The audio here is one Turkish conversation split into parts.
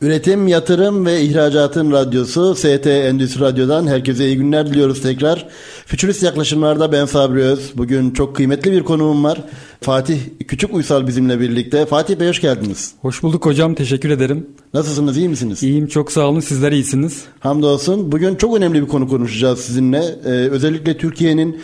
Üretim, yatırım ve ihracatın radyosu ST Endüstri Radyo'dan herkese iyi günler diliyoruz tekrar. Fütürist yaklaşımlarda ben Sabri Öz. Bugün çok kıymetli bir konuğum var. Fatih Küçük Uysal bizimle birlikte. Fatih Bey hoş geldiniz. Hoş bulduk hocam. Teşekkür ederim. Nasılsınız? iyi misiniz? İyiyim. Çok sağ olun. Sizler iyisiniz. Hamdolsun. Bugün çok önemli bir konu konuşacağız sizinle. Ee, özellikle Türkiye'nin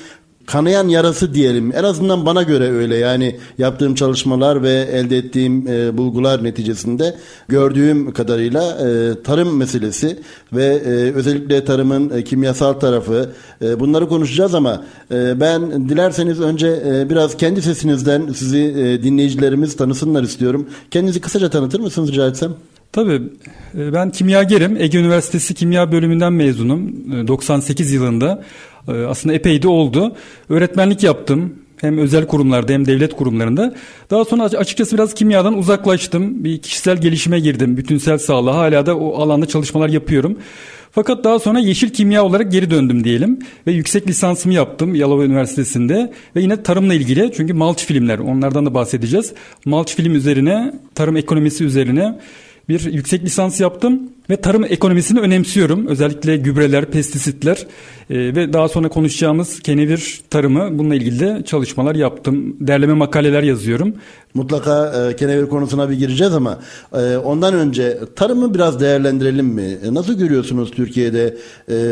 kanayan yarası diyelim. En azından bana göre öyle. Yani yaptığım çalışmalar ve elde ettiğim e, bulgular neticesinde gördüğüm kadarıyla e, tarım meselesi ve e, özellikle tarımın e, kimyasal tarafı e, bunları konuşacağız ama e, ben dilerseniz önce e, biraz kendi sesinizden sizi e, dinleyicilerimiz tanısınlar istiyorum. Kendinizi kısaca tanıtır mısınız rica etsem? Tabii e, ben kimyagerim. Ege Üniversitesi Kimya Bölümünden mezunum 98 e, yılında. E, aslında epey de oldu. Öğretmenlik yaptım. Hem özel kurumlarda hem devlet kurumlarında. Daha sonra açıkçası biraz kimyadan uzaklaştım. Bir kişisel gelişime girdim. Bütünsel sağlığa hala da o alanda çalışmalar yapıyorum. Fakat daha sonra yeşil kimya olarak geri döndüm diyelim ve yüksek lisansımı yaptım Yalova Üniversitesi'nde ve yine tarımla ilgili çünkü mulch filmler onlardan da bahsedeceğiz. Mulch film üzerine, tarım ekonomisi üzerine bir yüksek lisans yaptım ve tarım ekonomisini önemsiyorum. Özellikle gübreler, pestisitler e, ve daha sonra konuşacağımız kenevir tarımı bununla ilgili de çalışmalar yaptım. Derleme makaleler yazıyorum. Mutlaka e, kenevir konusuna bir gireceğiz ama e, ondan önce tarımı biraz değerlendirelim mi? Nasıl görüyorsunuz Türkiye'de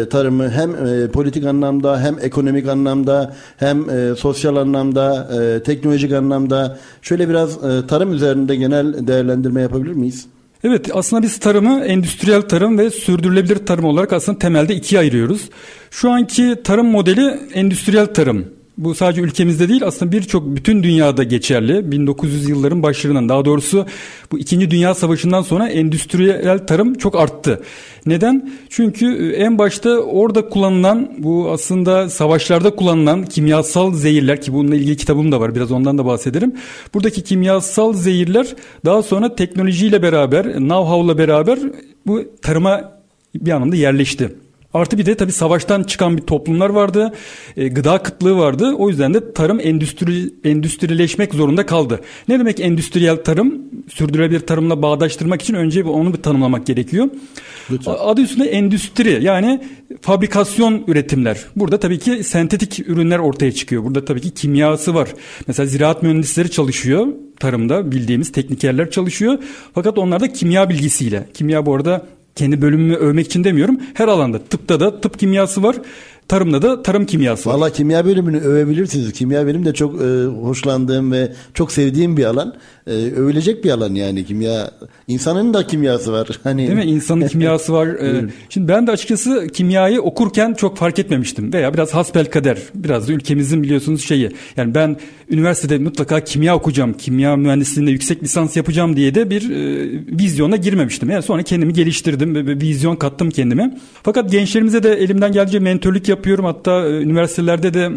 tarımı hem politik anlamda hem ekonomik anlamda hem sosyal anlamda teknolojik anlamda şöyle biraz tarım üzerinde genel değerlendirme yapabilir miyiz? Evet aslında biz tarımı endüstriyel tarım ve sürdürülebilir tarım olarak aslında temelde ikiye ayırıyoruz. Şu anki tarım modeli endüstriyel tarım. Bu sadece ülkemizde değil aslında birçok bütün dünyada geçerli. 1900 yılların başlarından daha doğrusu bu 2. Dünya Savaşı'ndan sonra endüstriyel tarım çok arttı. Neden? Çünkü e, en başta orada kullanılan bu aslında savaşlarda kullanılan kimyasal zehirler ki bununla ilgili kitabım da var biraz ondan da bahsederim. Buradaki kimyasal zehirler daha sonra teknolojiyle beraber, know-how'la beraber bu tarıma bir anlamda yerleşti. Artı bir de tabii savaştan çıkan bir toplumlar vardı. E, gıda kıtlığı vardı. O yüzden de tarım endüstri endüstrileşmek zorunda kaldı. Ne demek endüstriyel tarım? Sürdürülebilir tarımla bağdaştırmak için önce onu bir tanımlamak gerekiyor. Lütfen. Adı üstünde endüstri yani fabrikasyon üretimler. Burada tabii ki sentetik ürünler ortaya çıkıyor. Burada tabii ki kimyası var. Mesela ziraat mühendisleri çalışıyor tarımda bildiğimiz teknikerler çalışıyor. Fakat onlar da kimya bilgisiyle. Kimya bu arada kendi bölümümü övmek için demiyorum. Her alanda tıpta da tıp kimyası var. Tarımda da tarım kimyası. Valla kimya bölümünü övebilirsiniz. Kimya benim de çok e, hoşlandığım ve çok sevdiğim bir alan. E, övülecek bir alan yani kimya. İnsanın da kimyası var. Hani Değil mi? İnsanın kimyası var. Ee, şimdi ben de açıkçası kimyayı okurken çok fark etmemiştim. Veya biraz hasbel kader. Biraz da ülkemizin biliyorsunuz şeyi. Yani ben üniversitede mutlaka kimya okuyacağım. Kimya mühendisliğinde yüksek lisans yapacağım diye de bir e, vizyona girmemiştim. Yani sonra kendimi geliştirdim. ve Bir vizyon kattım kendime. Fakat gençlerimize de elimden geldiğince mentörlük yapıyorum. Hatta e, üniversitelerde de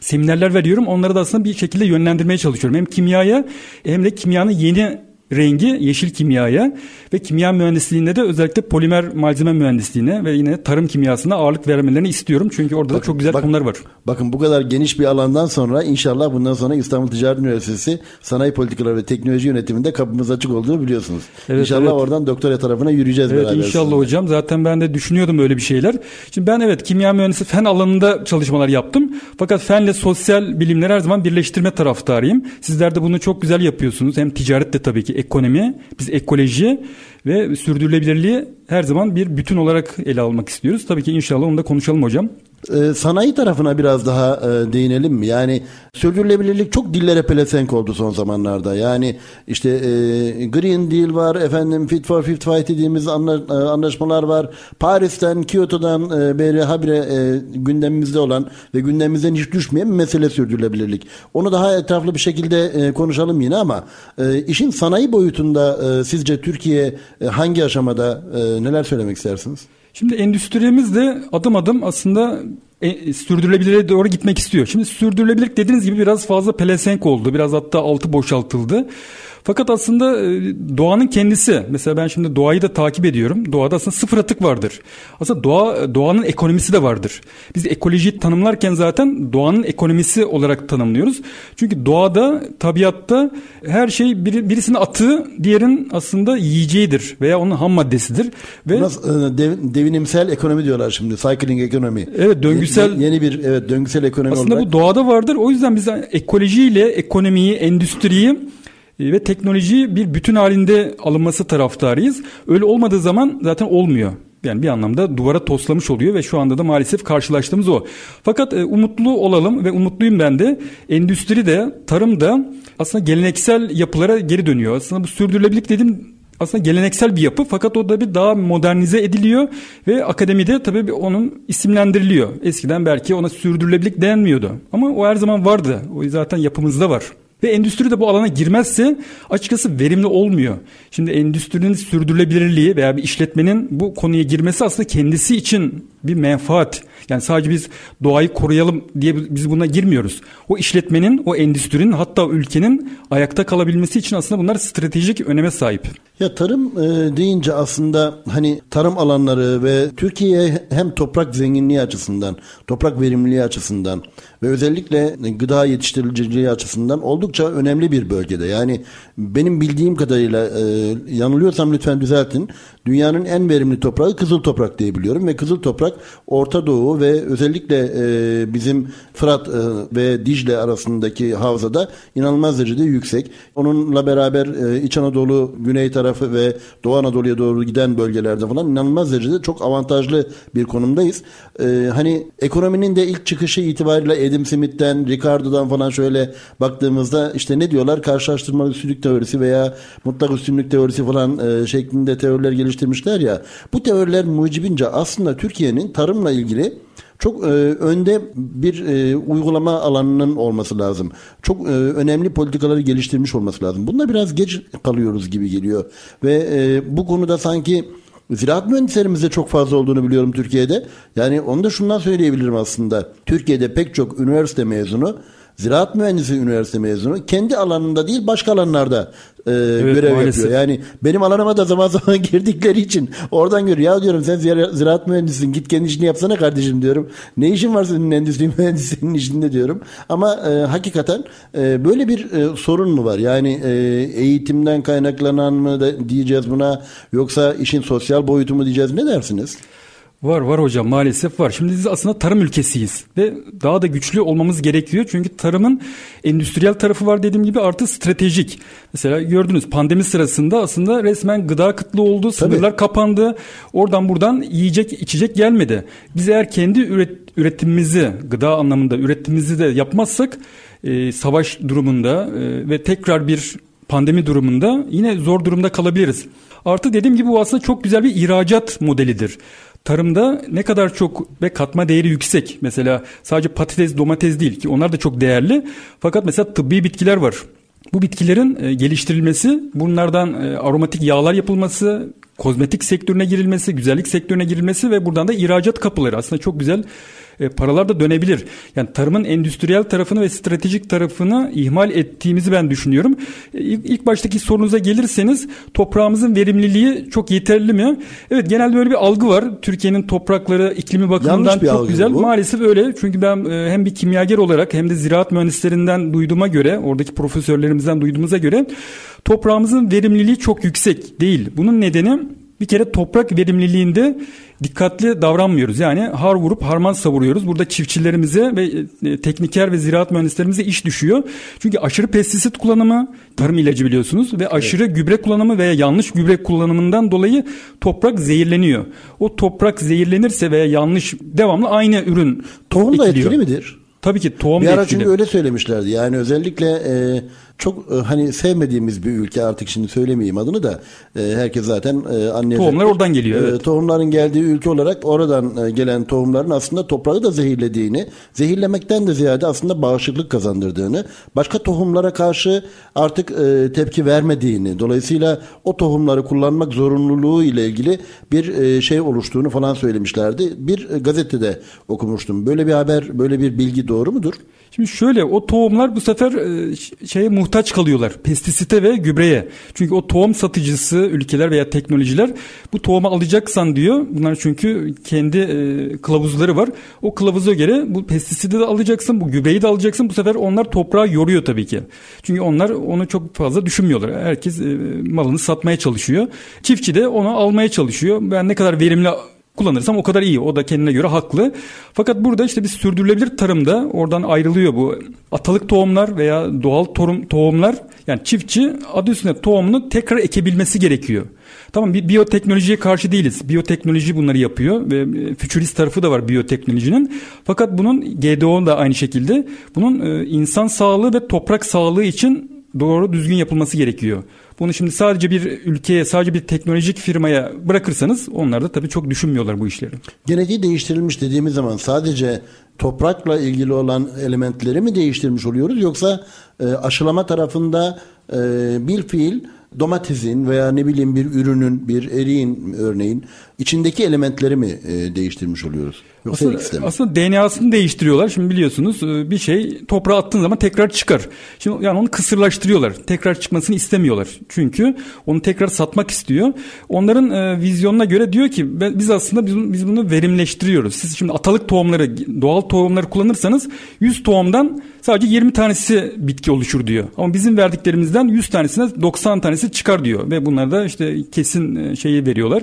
seminerler veriyorum. Onları da aslında bir şekilde yönlendirmeye çalışıyorum. Hem kimyaya hem de kimyanın yeni rengi yeşil kimyaya ve kimya mühendisliğinde de özellikle polimer malzeme mühendisliğine ve yine tarım kimyasına ağırlık vermelerini istiyorum. Çünkü orada bakın, da çok güzel bakın, konular var. Bakın bu kadar geniş bir alandan sonra inşallah bundan sonra İstanbul Ticaret Üniversitesi Sanayi Politikaları ve Teknoloji Yönetiminde kapımız açık olduğunu biliyorsunuz. Evet, inşallah evet. oradan doktora tarafına yürüyeceğiz evet, beraber. İnşallah sizinle. hocam. Zaten ben de düşünüyordum öyle bir şeyler. Şimdi ben evet kimya mühendisi fen alanında çalışmalar yaptım. Fakat fenle sosyal bilimler her zaman birleştirme taraftarıyım. Sizler de bunu çok güzel yapıyorsunuz. Hem ticaret de tabii ki ekonomi, biz ekoloji ve sürdürülebilirliği her zaman bir bütün olarak ele almak istiyoruz. Tabii ki inşallah onu da konuşalım hocam. Ee, sanayi tarafına biraz daha e, değinelim mi? Yani sürdürülebilirlik çok dillere pelesenk oldu son zamanlarda. Yani işte e, Green Deal var, efendim Fit for 55 dediğimiz e, anlaşmalar var. Paris'ten, Kyoto'dan beri habire e, gündemimizde olan ve gündemimizden hiç düşmeyen bir mesele sürdürülebilirlik. Onu daha etraflı bir şekilde konuşalım yine ama işin sanayi boyutunda sizce Türkiye hangi aşamada e, neler söylemek istersiniz? Şimdi endüstrimiz de adım adım aslında e, sürdürülebilirliğe doğru gitmek istiyor. Şimdi sürdürülebilirlik dediğiniz gibi biraz fazla pelesenk oldu. Biraz hatta altı boşaltıldı. Fakat aslında e, doğanın kendisi mesela ben şimdi doğayı da takip ediyorum. Doğada aslında sıfır atık vardır. Aslında doğa doğanın ekonomisi de vardır. Biz ekolojiyi tanımlarken zaten doğanın ekonomisi olarak tanımlıyoruz. Çünkü doğada, tabiatta her şey bir, birisinin atığı, diğerin aslında yiyeceğidir veya onun ham maddesidir. Ve Buna e, dev, devinimsel ekonomi diyorlar şimdi. Cycling ekonomi. Evet, döngüsel yeni, yeni bir evet döngüsel ekonomi aslında olarak. bu doğada vardır. O yüzden biz ekolojiyle ekonomiyi, endüstriyi ve teknoloji bir bütün halinde alınması taraftarıyız. Öyle olmadığı zaman zaten olmuyor. Yani bir anlamda duvara toslamış oluyor ve şu anda da maalesef karşılaştığımız o. Fakat e, umutlu olalım ve umutluyum ben de. Endüstri de, tarım da aslında geleneksel yapılara geri dönüyor. Aslında bu sürdürülebilirlik dedim aslında geleneksel bir yapı fakat o da bir daha modernize ediliyor ve akademide tabii onun isimlendiriliyor. Eskiden belki ona sürdürülebilirlik denmiyordu ama o her zaman vardı. O zaten yapımızda var. Ve endüstri de bu alana girmezse açıkçası verimli olmuyor. Şimdi endüstrinin sürdürülebilirliği veya bir işletmenin bu konuya girmesi aslında kendisi için bir menfaat. Yani sadece biz doğayı koruyalım diye biz buna girmiyoruz. O işletmenin, o endüstrinin hatta ülkenin ayakta kalabilmesi için aslında bunlar stratejik öneme sahip. Ya tarım e, deyince aslında hani tarım alanları ve Türkiye hem toprak zenginliği açısından, toprak verimliliği açısından ve özellikle gıda yetiştiriciliği açısından oldukça önemli bir bölgede. Yani benim bildiğim kadarıyla e, yanılıyorsam lütfen düzeltin. Dünyanın en verimli toprağı kızıl toprak diye biliyorum ve kızıl toprak Orta Doğu ve özellikle e, bizim Fırat e, ve Dicle arasındaki havzada inanılmaz derecede yüksek. Onunla beraber e, İç Anadolu, Güney tarafı ve Doğu Anadolu'ya doğru giden bölgelerde falan inanılmaz derecede çok avantajlı bir konumdayız. E, hani ekonominin de ilk çıkışı itibariyle Adam Smith'ten, Ricardo'dan falan şöyle baktığımızda işte ne diyorlar? Karşılaştırmalı üstünlük teorisi veya mutlak üstünlük teorisi falan e, şeklinde teoriler geliştirmişler ya. Bu teoriler mucibince aslında Türkiye'nin tarımla ilgili çok e, önde bir e, uygulama alanının olması lazım. Çok e, önemli politikaları geliştirmiş olması lazım. Bunda biraz geç kalıyoruz gibi geliyor. Ve e, bu konuda sanki Ziraat mühendislerimizde çok fazla olduğunu biliyorum Türkiye'de. Yani onu da şundan söyleyebilirim aslında. Türkiye'de pek çok üniversite mezunu ziraat mühendisi üniversite mezunu kendi alanında değil başka alanlarda e, evet, görev maalesef. yapıyor. Yani benim alanıma da zaman zaman girdikleri için oradan görüyor. Ya diyorum sen ziraat mühendisisin git kendi işini yapsana kardeşim diyorum. Ne işin var senin endüstri mühendisinin işinde diyorum. Ama e, hakikaten e, böyle bir e, sorun mu var? Yani e, eğitimden kaynaklanan mı da diyeceğiz buna yoksa işin sosyal boyutu mu diyeceğiz ne dersiniz? Var var hocam maalesef var. Şimdi biz aslında tarım ülkesiyiz ve daha da güçlü olmamız gerekiyor. Çünkü tarımın endüstriyel tarafı var dediğim gibi artı stratejik. Mesela gördünüz pandemi sırasında aslında resmen gıda kıtlığı oldu, sınırlar Tabii. kapandı. Oradan buradan yiyecek içecek gelmedi. Biz eğer kendi üret, üretimimizi gıda anlamında üretimimizi de yapmazsak e, savaş durumunda e, ve tekrar bir pandemi durumunda yine zor durumda kalabiliriz. Artı dediğim gibi bu aslında çok güzel bir ihracat modelidir. Tarımda ne kadar çok ve katma değeri yüksek. Mesela sadece patates, domates değil ki onlar da çok değerli. Fakat mesela tıbbi bitkiler var. Bu bitkilerin e, geliştirilmesi, bunlardan e, aromatik yağlar yapılması, kozmetik sektörüne girilmesi, güzellik sektörüne girilmesi ve buradan da ihracat kapıları aslında çok güzel e, paralar da dönebilir. Yani tarımın endüstriyel tarafını ve stratejik tarafını ihmal ettiğimizi ben düşünüyorum. E, ilk, baştaki sorunuza gelirseniz toprağımızın verimliliği çok yeterli mi? Evet genelde böyle bir algı var. Türkiye'nin toprakları iklimi bakımından çok güzel. Bu. Maalesef öyle. Çünkü ben e, hem bir kimyager olarak hem de ziraat mühendislerinden duyduğuma göre, oradaki profesörlerimizden duyduğumuza göre toprağımızın verimliliği çok yüksek değil. Bunun nedeni bir kere toprak verimliliğinde dikkatli davranmıyoruz. Yani har vurup harman savuruyoruz. Burada çiftçilerimize ve e, tekniker ve ziraat mühendislerimize iş düşüyor. Çünkü aşırı pestisit kullanımı, tarım ilacı biliyorsunuz ve aşırı evet. gübre kullanımı veya yanlış gübre kullanımından dolayı toprak zehirleniyor. O toprak zehirlenirse veya yanlış devamlı aynı ürün Tohum da etkili midir? Tabii ki tohum bir ara çünkü öyle söylemişlerdi. Yani özellikle e, çok e, hani sevmediğimiz bir ülke artık şimdi söylemeyeyim adını da e, herkes zaten e, anlayacak. Tohumlar oradan geliyor. E, Evet. tohumların geldiği ülke olarak oradan e, gelen tohumların aslında toprağı da zehirlediğini, zehirlemekten de ziyade aslında bağışıklık kazandırdığını, başka tohumlara karşı artık e, tepki vermediğini, dolayısıyla o tohumları kullanmak zorunluluğu ile ilgili bir e, şey oluştuğunu falan söylemişlerdi. Bir e, gazetede okumuştum. Böyle bir haber, böyle bir bilgi doğru mudur? Şimdi şöyle o tohumlar bu sefer e, şeye muhtaç kalıyorlar. Pestisite ve gübreye. Çünkü o tohum satıcısı ülkeler veya teknolojiler bu tohumu alacaksan diyor. Bunlar çünkü kendi e, kılavuzları var. O kılavuza göre bu pestisiti de alacaksın, bu gübreyi de alacaksın. Bu sefer onlar toprağı yoruyor tabii ki. Çünkü onlar onu çok fazla düşünmüyorlar. Herkes e, malını satmaya çalışıyor. Çiftçi de onu almaya çalışıyor. Ben ne kadar verimli kullanırsam o kadar iyi. O da kendine göre haklı. Fakat burada işte bir sürdürülebilir tarımda oradan ayrılıyor bu atalık tohumlar veya doğal tohum, tohumlar. Yani çiftçi adı üstünde tohumunu tekrar ekebilmesi gerekiyor. Tamam bir biyoteknolojiye karşı değiliz. Biyoteknoloji bunları yapıyor ve e, fütürist tarafı da var biyoteknolojinin. Fakat bunun GDO da aynı şekilde bunun e, insan sağlığı ve toprak sağlığı için doğru düzgün yapılması gerekiyor. Bunu şimdi sadece bir ülkeye, sadece bir teknolojik firmaya bırakırsanız onlar da tabii çok düşünmüyorlar bu işleri. Genetiği değiştirilmiş dediğimiz zaman sadece toprakla ilgili olan elementleri mi değiştirmiş oluyoruz yoksa e, aşılama tarafında e, bir fiil domatesin veya ne bileyim bir ürünün, bir eriğin örneğin içindeki elementleri mi e, değiştirmiş oluyoruz? Yoksa Aslında, ikisi de mi? aslında DNA'sını değiştiriyorlar. Şimdi biliyorsunuz e, bir şey toprağa attığın zaman tekrar çıkar. Şimdi yani onu kısırlaştırıyorlar. Tekrar çıkmasını istemiyorlar. Çünkü onu tekrar satmak istiyor. Onların e, vizyonuna göre diyor ki "Ben- biz aslında biz, bunu- biz bunu verimleştiriyoruz. Siz şimdi atalık tohumları, doğal tohumları kullanırsanız 100 tohumdan sadece 20 tanesi bitki oluşur diyor. Ama bizim verdiklerimizden 100 tanesine 90 tanesi çıkar diyor ve bunlar da işte kesin e, şeyi veriyorlar.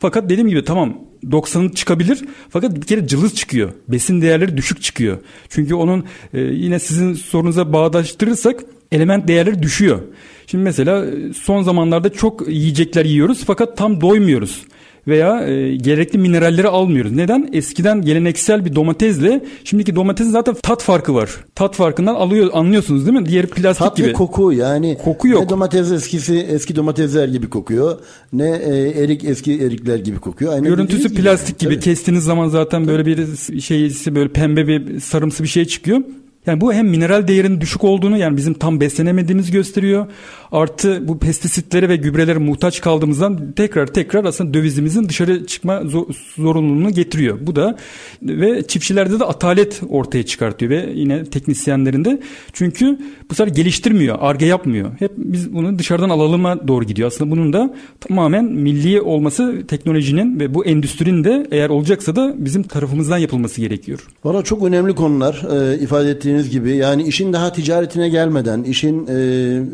Fakat dediğim gibi tamam 90'ı çıkabilir fakat bir kere cılız çıkıyor. Besin değerleri düşük çıkıyor. Çünkü onun e, yine sizin sorunuza bağdaştırırsak element değerleri düşüyor. Şimdi mesela e, son zamanlarda çok yiyecekler yiyoruz fakat tam doymuyoruz veya e, gerekli mineralleri almıyoruz. Neden? Eskiden geleneksel bir domatesle şimdiki domatesin zaten tat farkı var. Tat farkından alıyor anlıyorsunuz değil mi? Diğeri plastik Tat gibi. ve koku yani Koku yok. ne domates eskisi eski domatesler gibi kokuyor ne e, erik eski erikler gibi kokuyor. Aynen Görüntüsü plastik gibi. Tabii. Kestiğiniz zaman zaten böyle bir şeysi böyle pembe bir sarımsı bir şey çıkıyor. Yani bu hem mineral değerinin düşük olduğunu yani bizim tam beslenemediğimizi gösteriyor. Artı bu pestisitlere ve gübrelere muhtaç kaldığımızdan tekrar tekrar aslında dövizimizin dışarı çıkma zo- zorunluluğunu getiriyor. Bu da ve çiftçilerde de atalet ortaya çıkartıyor ve yine teknisyenlerinde. Çünkü bu sefer geliştirmiyor, arge yapmıyor. Hep biz bunu dışarıdan alalıma doğru gidiyor. Aslında bunun da tamamen milli olması teknolojinin ve bu endüstrinin de eğer olacaksa da bizim tarafımızdan yapılması gerekiyor. Valla çok önemli konular e, ifade ettiğiniz gibi. Yani işin daha ticaretine gelmeden, işin e,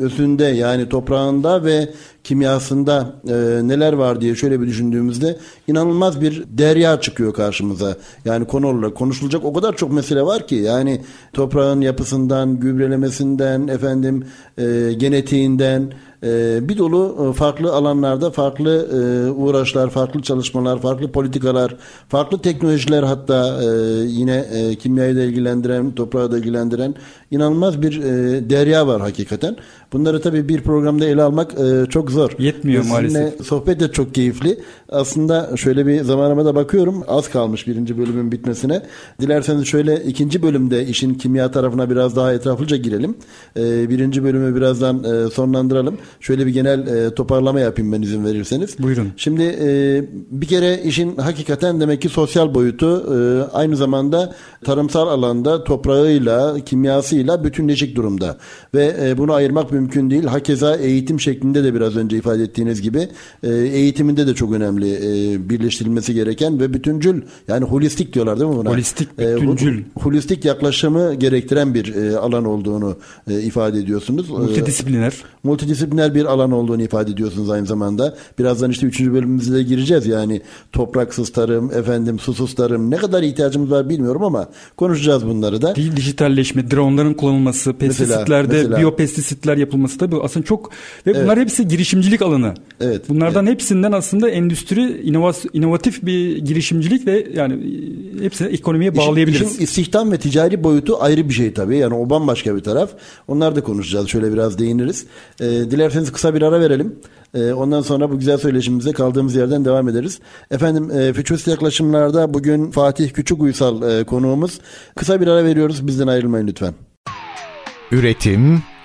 özünde yani toprağında ve kimyasında e, neler var diye şöyle bir düşündüğümüzde inanılmaz bir derya çıkıyor karşımıza. Yani konu konuşulacak o kadar çok mesele var ki yani toprağın yapısından, gübrelemesinden, efendim e, genetiğinden e, bir dolu e, farklı alanlarda farklı e, uğraşlar, farklı çalışmalar, farklı politikalar, farklı teknolojiler hatta yine kimyayı da ilgilendiren, toprağı da ilgilendiren inanılmaz bir derya var hakikaten. Bunları tabii bir programda ele almak e, çok zor. Yetmiyor Sizinle maalesef. Sohbet de çok keyifli. Aslında şöyle bir zamanıma da bakıyorum. Az kalmış birinci bölümün bitmesine. Dilerseniz şöyle ikinci bölümde işin kimya tarafına biraz daha etraflıca girelim. Ee, birinci bölümü birazdan e, sonlandıralım. Şöyle bir genel e, toparlama yapayım ben izin verirseniz. Buyurun. Şimdi e, bir kere işin hakikaten demek ki sosyal boyutu e, aynı zamanda tarımsal alanda toprağıyla, kimyasıyla bütünleşik durumda. Ve e, bunu ayırmak mümkün değil. Hakeza eğitim şeklinde de biraz önce ifade ettiğiniz gibi e, eğitiminde de çok önemli e, birleştirilmesi gereken ve bütüncül yani holistik diyorlar değil mi buna? Holistik, E, bütüncül. holistik yaklaşımı gerektiren bir e, alan olduğunu e, ifade ediyorsunuz. E, Multidisipliner. multidisipliner bir alan olduğunu ifade ediyorsunuz aynı zamanda. Birazdan işte üçüncü bölümümüze de gireceğiz. Yani topraksız tarım, efendim susuz tarım ne kadar ihtiyacımız var bilmiyorum ama konuşacağız bunları da. Dijitalleşme, dronların kullanılması, pestisitlerde mesela. biyopestisitler yapılması tabii aslında çok ve bunlar hepsi girişimcilik alanı. Evet. Bunlardan evet. hepsinden aslında endüstri inovas, inovatif bir girişimcilik ve yani hepsini ekonomiye bağlayabiliriz. İşin, istihdam ve ticari boyutu ayrı bir şey tabii. Yani o bambaşka bir taraf. Onlar da konuşacağız. Şöyle biraz değiniriz. E, dilerseniz kısa bir ara verelim. E, ondan sonra bu güzel söyleşimize kaldığımız yerden devam ederiz. Efendim e, fütürist yaklaşımlarda bugün Fatih Küçük Uysal e, konuğumuz. Kısa bir ara veriyoruz. Bizden ayrılmayın lütfen. Üretim,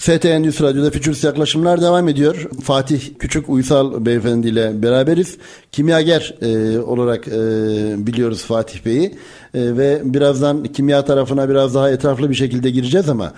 ST Endüstri Radyo'da Fütürist Yaklaşımlar devam ediyor. Fatih Küçük Uysal Beyefendi ile beraberiz. Kimyager e, olarak e, biliyoruz Fatih Bey'i e, ve birazdan kimya tarafına biraz daha etraflı bir şekilde gireceğiz ama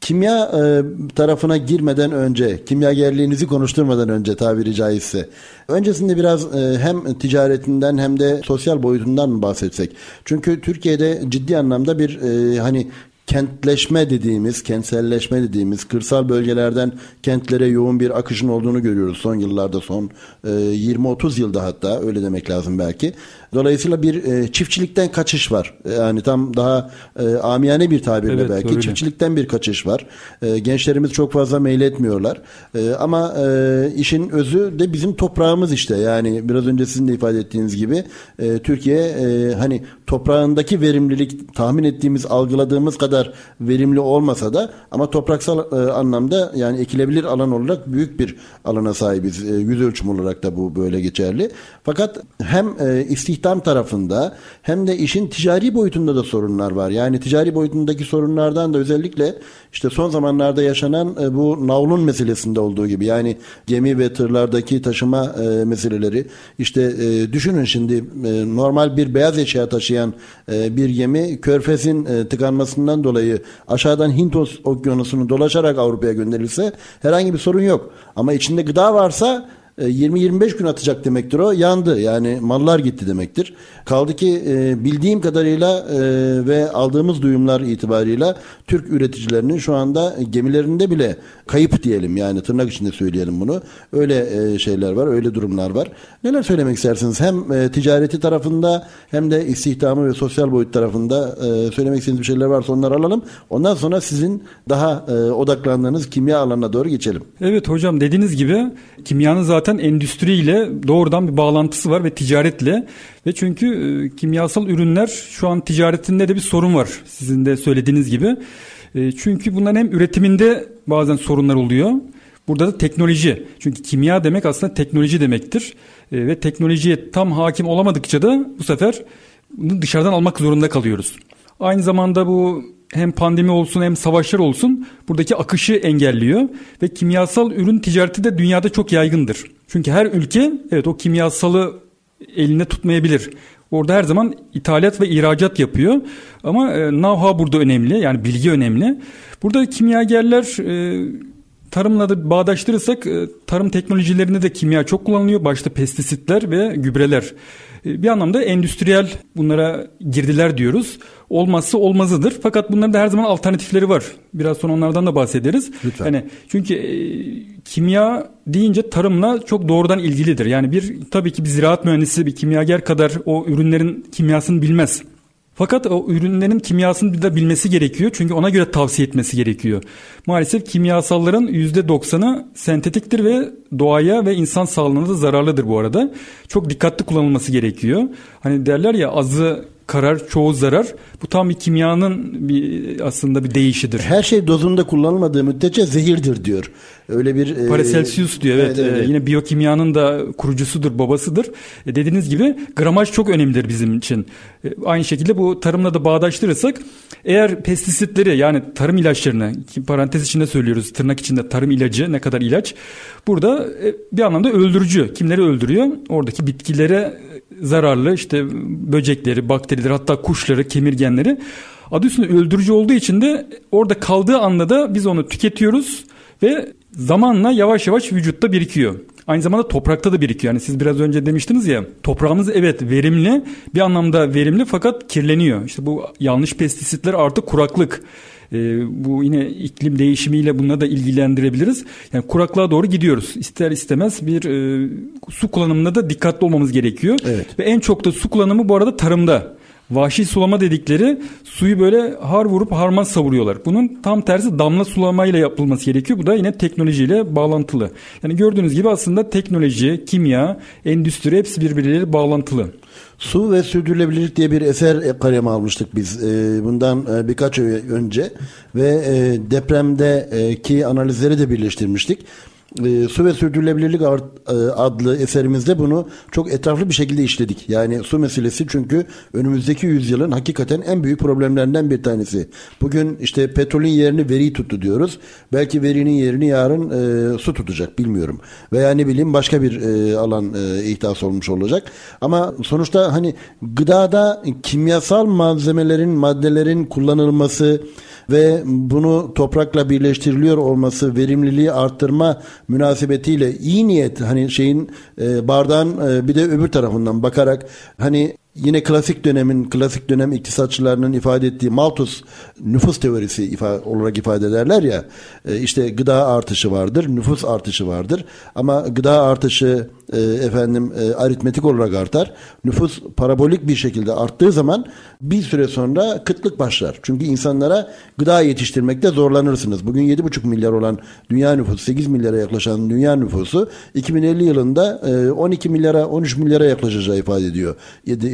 kimya e, tarafına girmeden önce, kimyagerliğinizi konuşturmadan önce tabiri caizse, öncesinde biraz e, hem ticaretinden hem de sosyal boyutundan mı bahsetsek? Çünkü Türkiye'de ciddi anlamda bir e, hani kentleşme dediğimiz, kentselleşme dediğimiz kırsal bölgelerden kentlere yoğun bir akışın olduğunu görüyoruz son yıllarda, son e, 20-30 yılda hatta öyle demek lazım belki. Dolayısıyla bir e, çiftçilikten kaçış var. Yani tam daha e, amiyane bir tabirle Evet, belki öyle. çiftçilikten bir kaçış var. E, gençlerimiz çok fazla meyletmiyorlar. E, ama e, işin özü de bizim toprağımız işte. Yani biraz önce sizin de ifade ettiğiniz gibi e, Türkiye e, hani toprağındaki verimlilik tahmin ettiğimiz, algıladığımız kadar verimli olmasa da ama topraksal e, anlamda yani ekilebilir alan olarak büyük bir alana sahibiz. E, yüz ölçüm olarak da bu böyle geçerli. Fakat hem e, istihdam tarafında hem de işin ticari boyutunda da sorunlar var. Yani ticari boyutundaki sorunlardan da özellikle işte son zamanlarda yaşanan e, bu navlun meselesinde olduğu gibi yani gemi ve tırlardaki taşıma e, meseleleri işte e, düşünün şimdi normal bir beyaz eşya taşıyan bir gemi körfezin tıkanmasından dolayı aşağıdan Hint okyanusunu dolaşarak Avrupa'ya gönderilse herhangi bir sorun yok. Ama içinde gıda varsa 20-25 gün atacak demektir o. Yandı yani mallar gitti demektir. Kaldı ki e, bildiğim kadarıyla e, ve aldığımız duyumlar itibarıyla Türk üreticilerinin şu anda gemilerinde bile kayıp diyelim yani tırnak içinde söyleyelim bunu. Öyle e, şeyler var, öyle durumlar var. Neler söylemek istersiniz? Hem e, ticareti tarafında hem de istihdamı ve sosyal boyut tarafında e, söylemek istediğiniz bir şeyler varsa onları alalım. Ondan sonra sizin daha e, odaklandığınız kimya alanına doğru geçelim. Evet hocam dediğiniz gibi kimyanın zaten endüstriyle doğrudan bir bağlantısı var ve ticaretle ve çünkü e, kimyasal ürünler şu an ticaretinde de bir sorun var sizin de söylediğiniz gibi. E, çünkü bunların hem üretiminde bazen sorunlar oluyor. Burada da teknoloji. Çünkü kimya demek aslında teknoloji demektir. E, ve teknolojiye tam hakim olamadıkça da bu sefer bunu dışarıdan almak zorunda kalıyoruz. Aynı zamanda bu hem pandemi olsun hem savaşlar olsun buradaki akışı engelliyor ve kimyasal ürün ticareti de dünyada çok yaygındır. Çünkü her ülke evet o kimyasalı elinde tutmayabilir. Orada her zaman ithalat ve ihracat yapıyor. Ama e, know-how burada önemli. Yani bilgi önemli. Burada kimyagerler e, tarımla da bağdaştırırsak e, tarım teknolojilerinde de kimya çok kullanılıyor. Başta pestisitler ve gübreler. E, bir anlamda endüstriyel bunlara girdiler diyoruz. Olmazsa olmazıdır. Fakat bunların da her zaman alternatifleri var. Biraz sonra onlardan da bahsederiz. Lütfen. Yani çünkü e, kimya deyince tarımla çok doğrudan ilgilidir. Yani bir tabii ki bir ziraat mühendisi, bir kimyager kadar o ürünlerin kimyasını bilmez. Fakat o ürünlerin kimyasını da bilmesi gerekiyor. Çünkü ona göre tavsiye etmesi gerekiyor. Maalesef kimyasalların %90'ı sentetiktir ve doğaya ve insan sağlığına da zararlıdır bu arada. Çok dikkatli kullanılması gerekiyor. Hani derler ya azı karar çoğu zarar. Bu tam bir kimyanın bir aslında bir değişidir. Her şey dozunda kullanılmadığı müddetçe zehirdir diyor. Öyle bir e, Paracelsus diyor evet, evet, evet. Yine biyokimyanın da kurucusudur babasıdır. E, dediğiniz gibi gramaj çok önemlidir bizim için. E, aynı şekilde bu tarımla da bağdaştırırsak eğer pestisitleri yani tarım ilaçlarını parantez içinde söylüyoruz tırnak içinde tarım ilacı ne kadar ilaç burada e, bir anlamda öldürücü. Kimleri öldürüyor? Oradaki bitkilere zararlı işte böcekleri, bakterileri hatta kuşları, kemirgenleri adı üstünde öldürücü olduğu için de orada kaldığı anda da biz onu tüketiyoruz ve zamanla yavaş yavaş vücutta birikiyor. Aynı zamanda toprakta da birikiyor. Yani siz biraz önce demiştiniz ya toprağımız evet verimli bir anlamda verimli fakat kirleniyor. İşte bu yanlış pestisitler artı kuraklık. E, bu yine iklim değişimiyle bununla da ilgilendirebiliriz. Yani kuraklığa doğru gidiyoruz. İster istemez bir e, su kullanımında da dikkatli olmamız gerekiyor. Evet. Ve en çok da su kullanımı bu arada tarımda. Vahşi sulama dedikleri suyu böyle har vurup harman savuruyorlar. Bunun tam tersi damla sulamayla yapılması gerekiyor. Bu da yine teknolojiyle bağlantılı. Yani gördüğünüz gibi aslında teknoloji, kimya, endüstri hepsi birbirleriyle bağlantılı. Su ve Sürdürülebilirlik diye bir eser kaleme almıştık biz e, bundan e, birkaç önce ve e, depremdeki analizleri de birleştirmiştik e, Su ve Sürdürülebilirlik e, adlı eserimizde bunu çok etraflı bir şekilde işledik. Yani su meselesi çünkü önümüzdeki yüzyılın hakikaten en büyük problemlerinden bir tanesi. Bugün işte petrolün yerini veri tuttu diyoruz. Belki verinin yerini yarın e, su tutacak bilmiyorum. Veya ne bileyim başka bir e, alan e, ihtas olmuş olacak. Ama sonuçta hani gıdada kimyasal malzemelerin, maddelerin kullanılması ve bunu toprakla birleştiriliyor olması verimliliği arttırma münasebetiyle iyi niyet hani şeyin e, bardağın e, bir de öbür tarafından bakarak hani Yine klasik dönemin, klasik dönem iktisatçılarının ifade ettiği Malthus nüfus teorisi ifa, olarak ifade ederler ya, e, işte gıda artışı vardır, nüfus artışı vardır. Ama gıda artışı e, efendim e, aritmetik olarak artar. Nüfus parabolik bir şekilde arttığı zaman bir süre sonra kıtlık başlar. Çünkü insanlara gıda yetiştirmekte zorlanırsınız. Bugün 7,5 milyar olan dünya nüfusu, 8 milyara yaklaşan dünya nüfusu 2050 yılında e, 12 milyara, 13 milyara yaklaşacağı ifade ediyor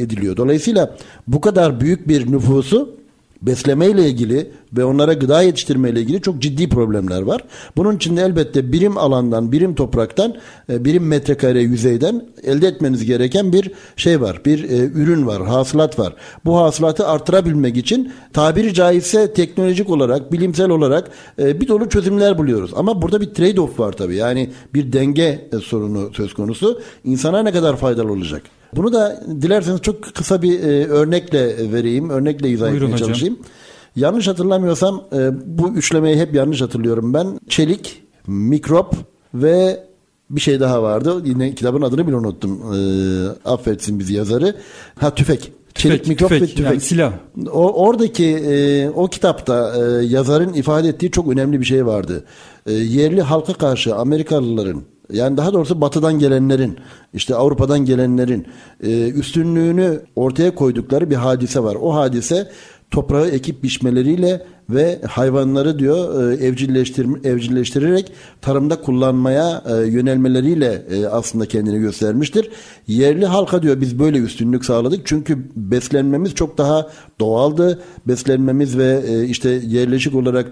ediliyor. Dolayısıyla bu kadar büyük bir nüfusu beslemeyle ilgili ve onlara gıda yetiştirmeyle ilgili çok ciddi problemler var. Bunun için de elbette birim alandan, birim topraktan, e, birim metrekare yüzeyden elde etmeniz gereken bir şey var. Bir e, ürün var, hasılat var. Bu hasılatı artırabilmek için tabiri caizse teknolojik olarak, bilimsel olarak e, bir dolu çözümler buluyoruz. Ama burada bir trade-off var tabii. Yani bir denge sorunu söz konusu. İnsana ne kadar faydalı olacak? Bunu da dilerseniz çok kısa bir e, örnekle vereyim. Örnekle izah Buyurun etmeye hocam. çalışayım. Yanlış hatırlamıyorsam e, bu üçlemeyi hep yanlış hatırlıyorum ben. Çelik, mikrop ve bir şey daha vardı. Yine kitabın adını bile unuttum. E, affetsin bizi yazarı. Ha tüfek. Çelik tüfek, mikrop tüfek, ve tüfek. Yani silah. O, oradaki e, o kitapta e, yazarın ifade ettiği çok önemli bir şey vardı. E, yerli halka karşı Amerikalıların yani daha doğrusu batıdan gelenlerin işte Avrupa'dan gelenlerin e, üstünlüğünü ortaya koydukları bir hadise var. O hadise toprağı ekip biçmeleriyle ve hayvanları diyor e, evcilleştir evcilleştirerek tarımda kullanmaya e, yönelmeleriyle e, aslında kendini göstermiştir. Yerli halka diyor biz böyle üstünlük sağladık çünkü beslenmemiz çok daha doğaldı. Beslenmemiz ve işte yerleşik olarak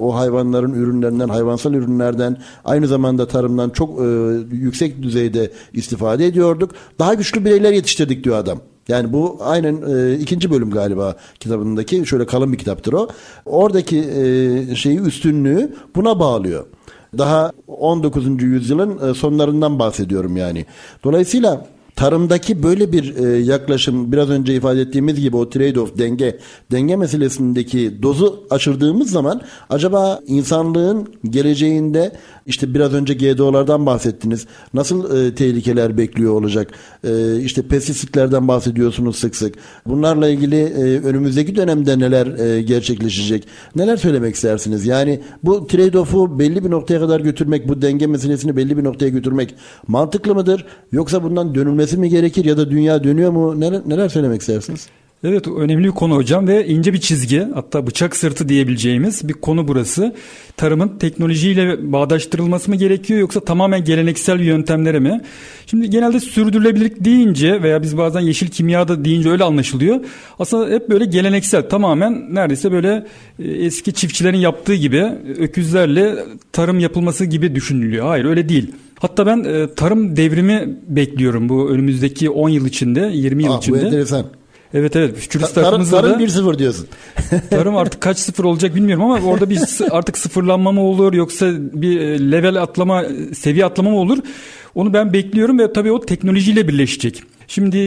o hayvanların ürünlerinden, hayvansal ürünlerden aynı zamanda tarımdan çok yüksek düzeyde istifade ediyorduk. Daha güçlü bireyler yetiştirdik diyor adam. Yani bu aynen e, ikinci bölüm galiba kitabındaki şöyle kalın bir kitaptır o. Oradaki e, şeyi üstünlüğü buna bağlıyor. Daha 19. yüzyılın e, sonlarından bahsediyorum yani. Dolayısıyla tarımdaki böyle bir e, yaklaşım biraz önce ifade ettiğimiz gibi o trade-off denge denge meselesindeki dozu aşırdığımız zaman acaba insanlığın geleceğinde işte biraz önce GDO'lardan bahsettiniz. Nasıl e, tehlikeler bekliyor olacak? E, işte pestisitlerden bahsediyorsunuz sık sık. Bunlarla ilgili e, önümüzdeki dönemde neler e, gerçekleşecek? Neler söylemek istersiniz? Yani bu trade-off'u belli bir noktaya kadar götürmek, bu denge meselesini belli bir noktaya götürmek mantıklı mıdır? Yoksa bundan dönülmesi mi gerekir ya da dünya dönüyor mu? Neler, neler söylemek istersiniz? Evet önemli bir konu hocam ve ince bir çizgi hatta bıçak sırtı diyebileceğimiz bir konu burası. Tarımın teknolojiyle bağdaştırılması mı gerekiyor yoksa tamamen geleneksel yöntemlere mi? Şimdi genelde sürdürülebilirlik deyince veya biz bazen yeşil kimya da deyince öyle anlaşılıyor. Aslında hep böyle geleneksel tamamen neredeyse böyle e, eski çiftçilerin yaptığı gibi öküzlerle tarım yapılması gibi düşünülüyor. Hayır öyle değil. Hatta ben e, tarım devrimi bekliyorum bu önümüzdeki 10 yıl içinde, 20 yıl ah, içinde. Bu enteresan. Evet evet. Fütürist Ta- tarım, tarım 1-0 diyorsun. tarım artık kaç sıfır olacak bilmiyorum ama orada bir artık sıfırlanma mı olur yoksa bir e, level atlama, seviye atlama mı olur? Onu ben bekliyorum ve tabii o teknolojiyle birleşecek. Şimdi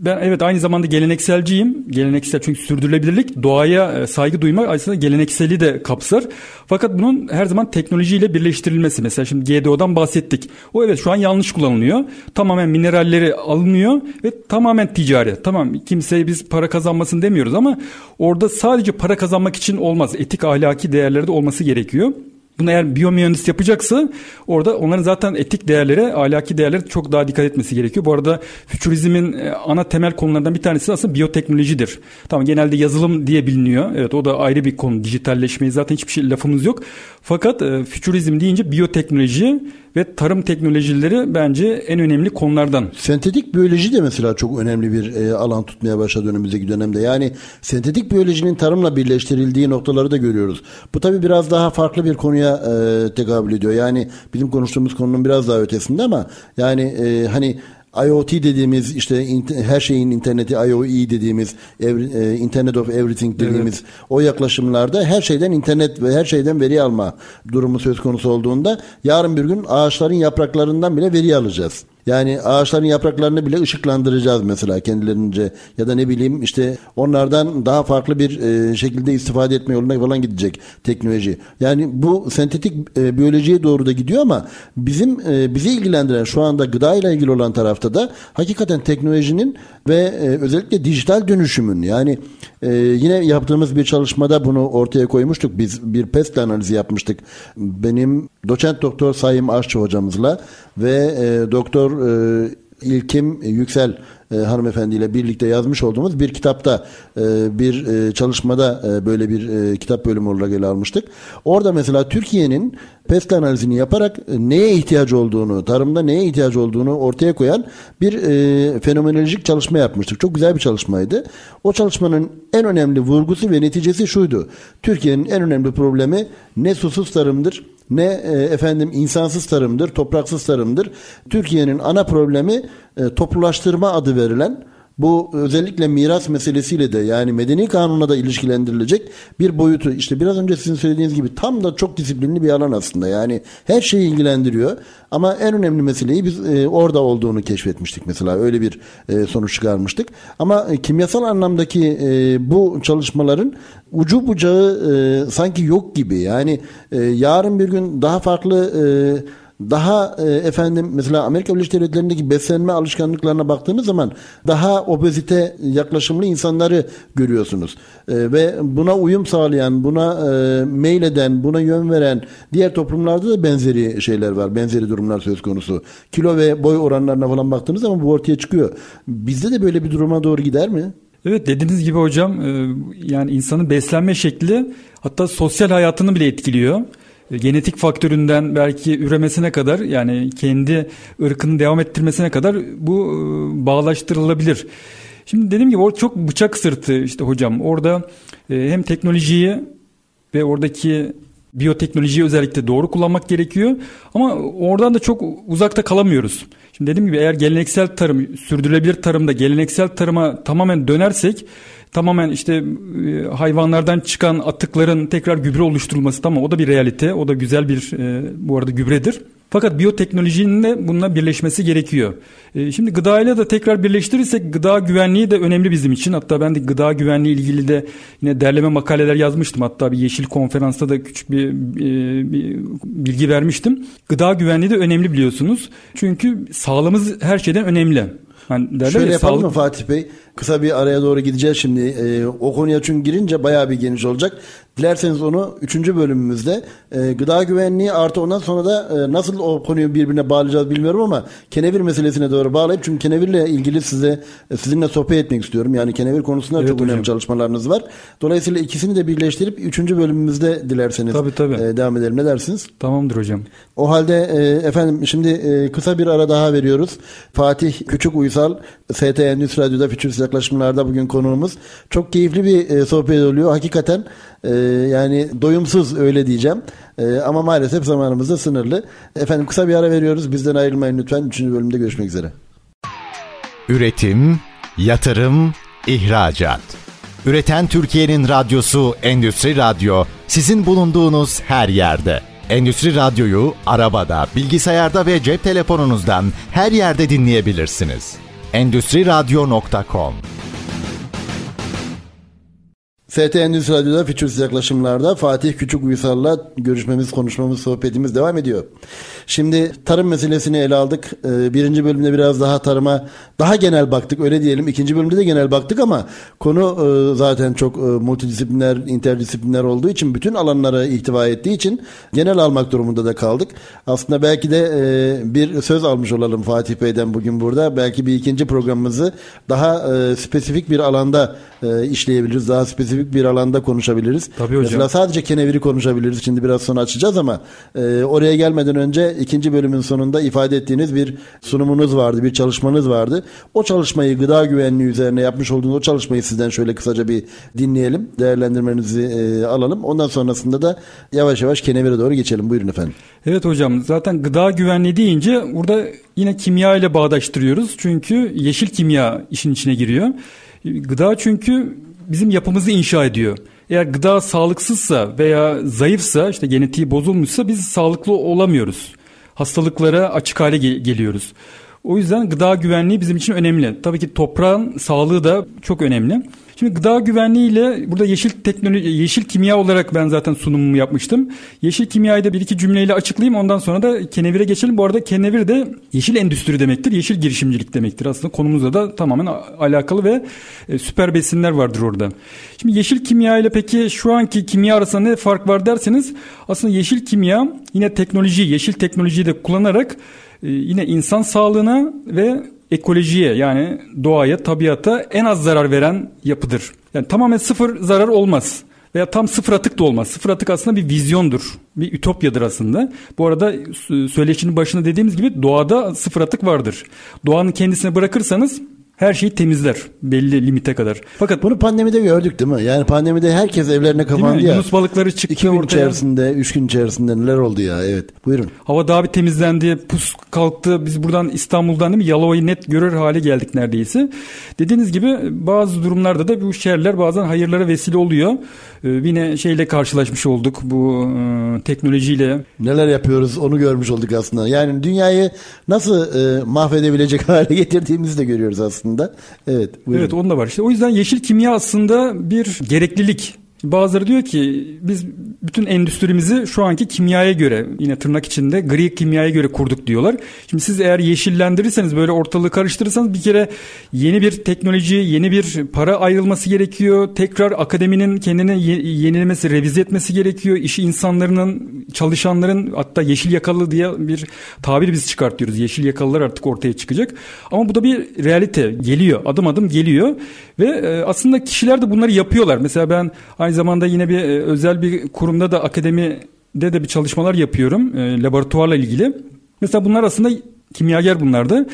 ben evet aynı zamanda gelenekselciyim. Geleneksel çünkü sürdürülebilirlik doğaya e, saygı duymak aslında gelenekseli de kapsar. Fakat bunun her zaman teknolojiyle birleştirilmesi. Mesela şimdi GDO'dan bahsettik. O evet şu an yanlış kullanılıyor. Tamamen mineralleri alınıyor ve tamamen ticari. Tamam kimseye biz para kazanmasın demiyoruz ama orada sadece para kazanmak için olmaz. Etik ahlaki değerleri de olması gerekiyor. Bunu eğer biyomühendis yapacaksa orada onların zaten etik değerlere, ahlaki değerlere çok daha dikkat etmesi gerekiyor. Bu arada fütürizmin e, ana temel konularından bir tanesi aslında biyoteknolojidir. Tamam genelde yazılım diye biliniyor. Evet o da ayrı bir konu. Dijitalleşmeyi zaten hiçbir şey lafımız yok. Fakat e, fütürizm deyince biyoteknoloji ve tarım teknolojileri bence en önemli konulardan. Sentetik biyoloji de mesela çok önemli bir e, alan tutmaya başladı önümüzdeki dönemde. Yani sentetik biyolojinin tarımla birleştirildiği noktaları da görüyoruz. Bu tabii biraz daha farklı bir konuya e, tekabül ediyor. Yani bizim konuştuğumuz konunun biraz daha ötesinde ama yani e, hani IoT dediğimiz işte her şeyin interneti IoE dediğimiz e, Internet of Everything dediğimiz evet. o yaklaşımlarda her şeyden internet ve her şeyden veri alma durumu söz konusu olduğunda yarın bir gün ağaçların yapraklarından bile veri alacağız. Yani ağaçların yapraklarını bile ışıklandıracağız mesela kendilerince ya da ne bileyim işte onlardan daha farklı bir e, şekilde istifade etme yoluna falan gidecek teknoloji. Yani bu sentetik e, biyolojiye doğru da gidiyor ama bizim e, bizi ilgilendiren şu anda gıda ile ilgili olan tarafta da hakikaten teknolojinin ve özellikle dijital dönüşümün yani e, yine yaptığımız bir çalışmada bunu ortaya koymuştuk. Biz bir pest analizi yapmıştık. Benim doçent doktor Sayım Aşçı hocamızla ve e, doktor e, İlkim Yüksel e, hanımefendiyle birlikte yazmış olduğumuz bir kitapta e, bir e, çalışmada e, böyle bir e, kitap bölümü olarak ele almıştık. Orada mesela Türkiye'nin pest analizini yaparak e, neye ihtiyaç olduğunu, tarımda neye ihtiyaç olduğunu ortaya koyan bir e, fenomenolojik çalışma yapmıştık. Çok güzel bir çalışmaydı. O çalışmanın en önemli vurgusu ve neticesi şuydu. Türkiye'nin en önemli problemi ne susuz tarımdır ne e, efendim insansız tarımdır, topraksız tarımdır. Türkiye'nin ana problemi e, toplulaştırma adı verilen bu özellikle miras meselesiyle de yani medeni kanuna da ilişkilendirilecek bir boyutu. İşte biraz önce sizin söylediğiniz gibi tam da çok disiplinli bir alan aslında. Yani her şeyi ilgilendiriyor. Ama en önemli meseleyi biz e, orada olduğunu keşfetmiştik mesela. Öyle bir e, sonuç çıkarmıştık. Ama e, kimyasal anlamdaki e, bu çalışmaların ucu bucağı e, sanki yok gibi. Yani e, yarın bir gün daha farklı e, daha e, efendim mesela Amerika Birleşik Devletleri'ndeki beslenme alışkanlıklarına baktığınız zaman daha obezite yaklaşımlı insanları görüyorsunuz. E, ve buna uyum sağlayan, buna e, meyleden, buna yön veren diğer toplumlarda da benzeri şeyler var. Benzeri durumlar söz konusu. Kilo ve boy oranlarına falan baktığınız zaman bu ortaya çıkıyor. Bizde de böyle bir duruma doğru gider mi? Evet dediğiniz gibi hocam e, yani insanın beslenme şekli hatta sosyal hayatını bile etkiliyor genetik faktöründen belki üremesine kadar yani kendi ırkını devam ettirmesine kadar bu e, bağlaştırılabilir. Şimdi dediğim gibi o çok bıçak sırtı işte hocam. Orada e, hem teknolojiyi ve oradaki biyoteknolojiyi özellikle doğru kullanmak gerekiyor. Ama oradan da çok uzakta kalamıyoruz. Şimdi dediğim gibi eğer geleneksel tarım, sürdürülebilir tarımda geleneksel tarıma tamamen dönersek tamamen işte e, hayvanlardan çıkan atıkların tekrar gübre oluşturulması tamam o da bir realite. O da güzel bir e, bu arada gübredir. Fakat biyoteknolojinin de bununla birleşmesi gerekiyor. E, şimdi gıdayla da tekrar birleştirirsek gıda güvenliği de önemli bizim için. Hatta ben de gıda güvenliği ilgili de yine derleme makaleler yazmıştım. Hatta bir yeşil konferansta da küçük bir, bir bilgi vermiştim. Gıda güvenliği de önemli biliyorsunuz. Çünkü sağlığımız her şeyden önemli. Hani Şöyle yapalım sağlık... mı Fatih Bey? Kısa bir araya doğru gideceğiz şimdi. Ee, o konuya çünkü girince bayağı bir geniş olacak. Dilerseniz onu 3. bölümümüzde e, gıda güvenliği artı ondan sonra da e, nasıl o konuyu birbirine bağlayacağız bilmiyorum ama kenevir meselesine doğru bağlayıp çünkü kenevirle ilgili size e, sizinle sohbet etmek istiyorum. Yani kenevir konusunda evet, çok hocam. önemli çalışmalarınız var. Dolayısıyla ikisini de birleştirip 3. bölümümüzde dilerseniz tabii, tabii. E, devam edelim. Ne dersiniz? Tamamdır hocam. O halde e, efendim şimdi e, kısa bir ara daha veriyoruz. Fatih Küçük Uysal ST Endüstri Radyo'da Fütürist Yaklaşımlar'da bugün konuğumuz. Çok keyifli bir e, sohbet oluyor. Hakikaten e, yani doyumsuz öyle diyeceğim. E, ama maalesef zamanımız da sınırlı. Efendim kısa bir ara veriyoruz. Bizden ayrılmayın lütfen. Üçüncü bölümde görüşmek üzere. Üretim, yatırım, ihracat. Üreten Türkiye'nin radyosu Endüstri Radyo sizin bulunduğunuz her yerde. Endüstri Radyo'yu arabada, bilgisayarda ve cep telefonunuzdan her yerde dinleyebilirsiniz. endüstriradyo.com FT Endüstri Radyo'da Fütürist yaklaşımlarda Fatih Küçük Uysal'la görüşmemiz, konuşmamız, sohbetimiz devam ediyor. Şimdi tarım meselesini ele aldık. Ee, birinci bölümde biraz daha tarıma daha genel baktık öyle diyelim. İkinci bölümde de genel baktık ama konu e, zaten çok e, multidisipliner, interdisipliner olduğu için bütün alanlara ihtiva ettiği için genel almak durumunda da kaldık. Aslında belki de e, bir söz almış olalım Fatih Bey'den bugün burada. Belki bir ikinci programımızı daha spesifik bir alanda işleyebiliriz. Daha spesifik bir alanda konuşabiliriz. Tabii hocam. Mesela sadece keneviri konuşabiliriz. Şimdi biraz sonra açacağız ama oraya gelmeden önce ikinci bölümün sonunda ifade ettiğiniz bir sunumunuz vardı, bir çalışmanız vardı. O çalışmayı gıda güvenliği üzerine yapmış olduğunuz o çalışmayı sizden şöyle kısaca bir dinleyelim. Değerlendirmenizi e, alalım. Ondan sonrasında da yavaş yavaş kenevire doğru geçelim. Buyurun efendim. Evet hocam zaten gıda güvenliği deyince burada yine kimya ile bağdaştırıyoruz. Çünkü yeşil kimya işin içine giriyor. Gıda çünkü bizim yapımızı inşa ediyor. Eğer gıda sağlıksızsa veya zayıfsa işte genetiği bozulmuşsa biz sağlıklı olamıyoruz hastalıklara açık hale gel- geliyoruz. O yüzden gıda güvenliği bizim için önemli. Tabii ki toprağın sağlığı da çok önemli. Şimdi gıda güvenliğiyle burada yeşil teknoloji, yeşil kimya olarak ben zaten sunumumu yapmıştım. Yeşil kimyayı da bir iki cümleyle açıklayayım ondan sonra da kenevire geçelim. Bu arada kenevir de yeşil endüstri demektir, yeşil girişimcilik demektir. Aslında konumuzla da tamamen alakalı ve e, süper besinler vardır orada. Şimdi yeşil kimya ile peki şu anki kimya arasında ne fark var derseniz aslında yeşil kimya yine teknoloji, yeşil teknolojiyi de kullanarak yine insan sağlığına ve ekolojiye yani doğaya, tabiata en az zarar veren yapıdır. Yani tamamen sıfır zarar olmaz veya tam sıfır atık da olmaz. Sıfır atık aslında bir vizyondur. Bir ütopyadır aslında. Bu arada söyleşinin başında dediğimiz gibi doğada sıfır atık vardır. Doğanın kendisine bırakırsanız her şeyi temizler belli limite kadar. Fakat bunu pandemide gördük değil mi? Yani pandemide herkes evlerine kapandı ya. Yunus balıkları çıktı İki gün ortaya. içerisinde, üç gün içerisinde neler oldu ya? Evet. Buyurun. Hava daha bir temizlendi, pus kalktı. Biz buradan İstanbul'dan değil mi Yalova'yı net görür hale geldik neredeyse. Dediğiniz gibi bazı durumlarda da bu şerler bazen hayırlara vesile oluyor. Ee, yine şeyle karşılaşmış olduk bu e, teknolojiyle. Neler yapıyoruz onu görmüş olduk aslında. Yani dünyayı nasıl e, mahvedebilecek hale getirdiğimizi de görüyoruz aslında aslında. Evet. Buyurun. Evet onun da var. İşte o yüzden yeşil kimya aslında bir gereklilik. Bazıları diyor ki biz bütün endüstrimizi şu anki kimyaya göre yine tırnak içinde gri kimyaya göre kurduk diyorlar. Şimdi siz eğer yeşillendirirseniz böyle ortalığı karıştırırsanız bir kere yeni bir teknoloji, yeni bir para ayrılması gerekiyor. Tekrar akademinin kendini yenilemesi, revize etmesi gerekiyor. İş insanlarının, çalışanların hatta yeşil yakalı diye bir tabir biz çıkartıyoruz. Yeşil yakalılar artık ortaya çıkacak. Ama bu da bir realite geliyor. Adım adım geliyor ve e, aslında kişiler de bunları yapıyorlar. Mesela ben aynı zamanda yine bir e, özel bir kurumda da akademide de bir çalışmalar yapıyorum e, laboratuvarla ilgili. Mesela bunlar aslında kimyager bunlardı.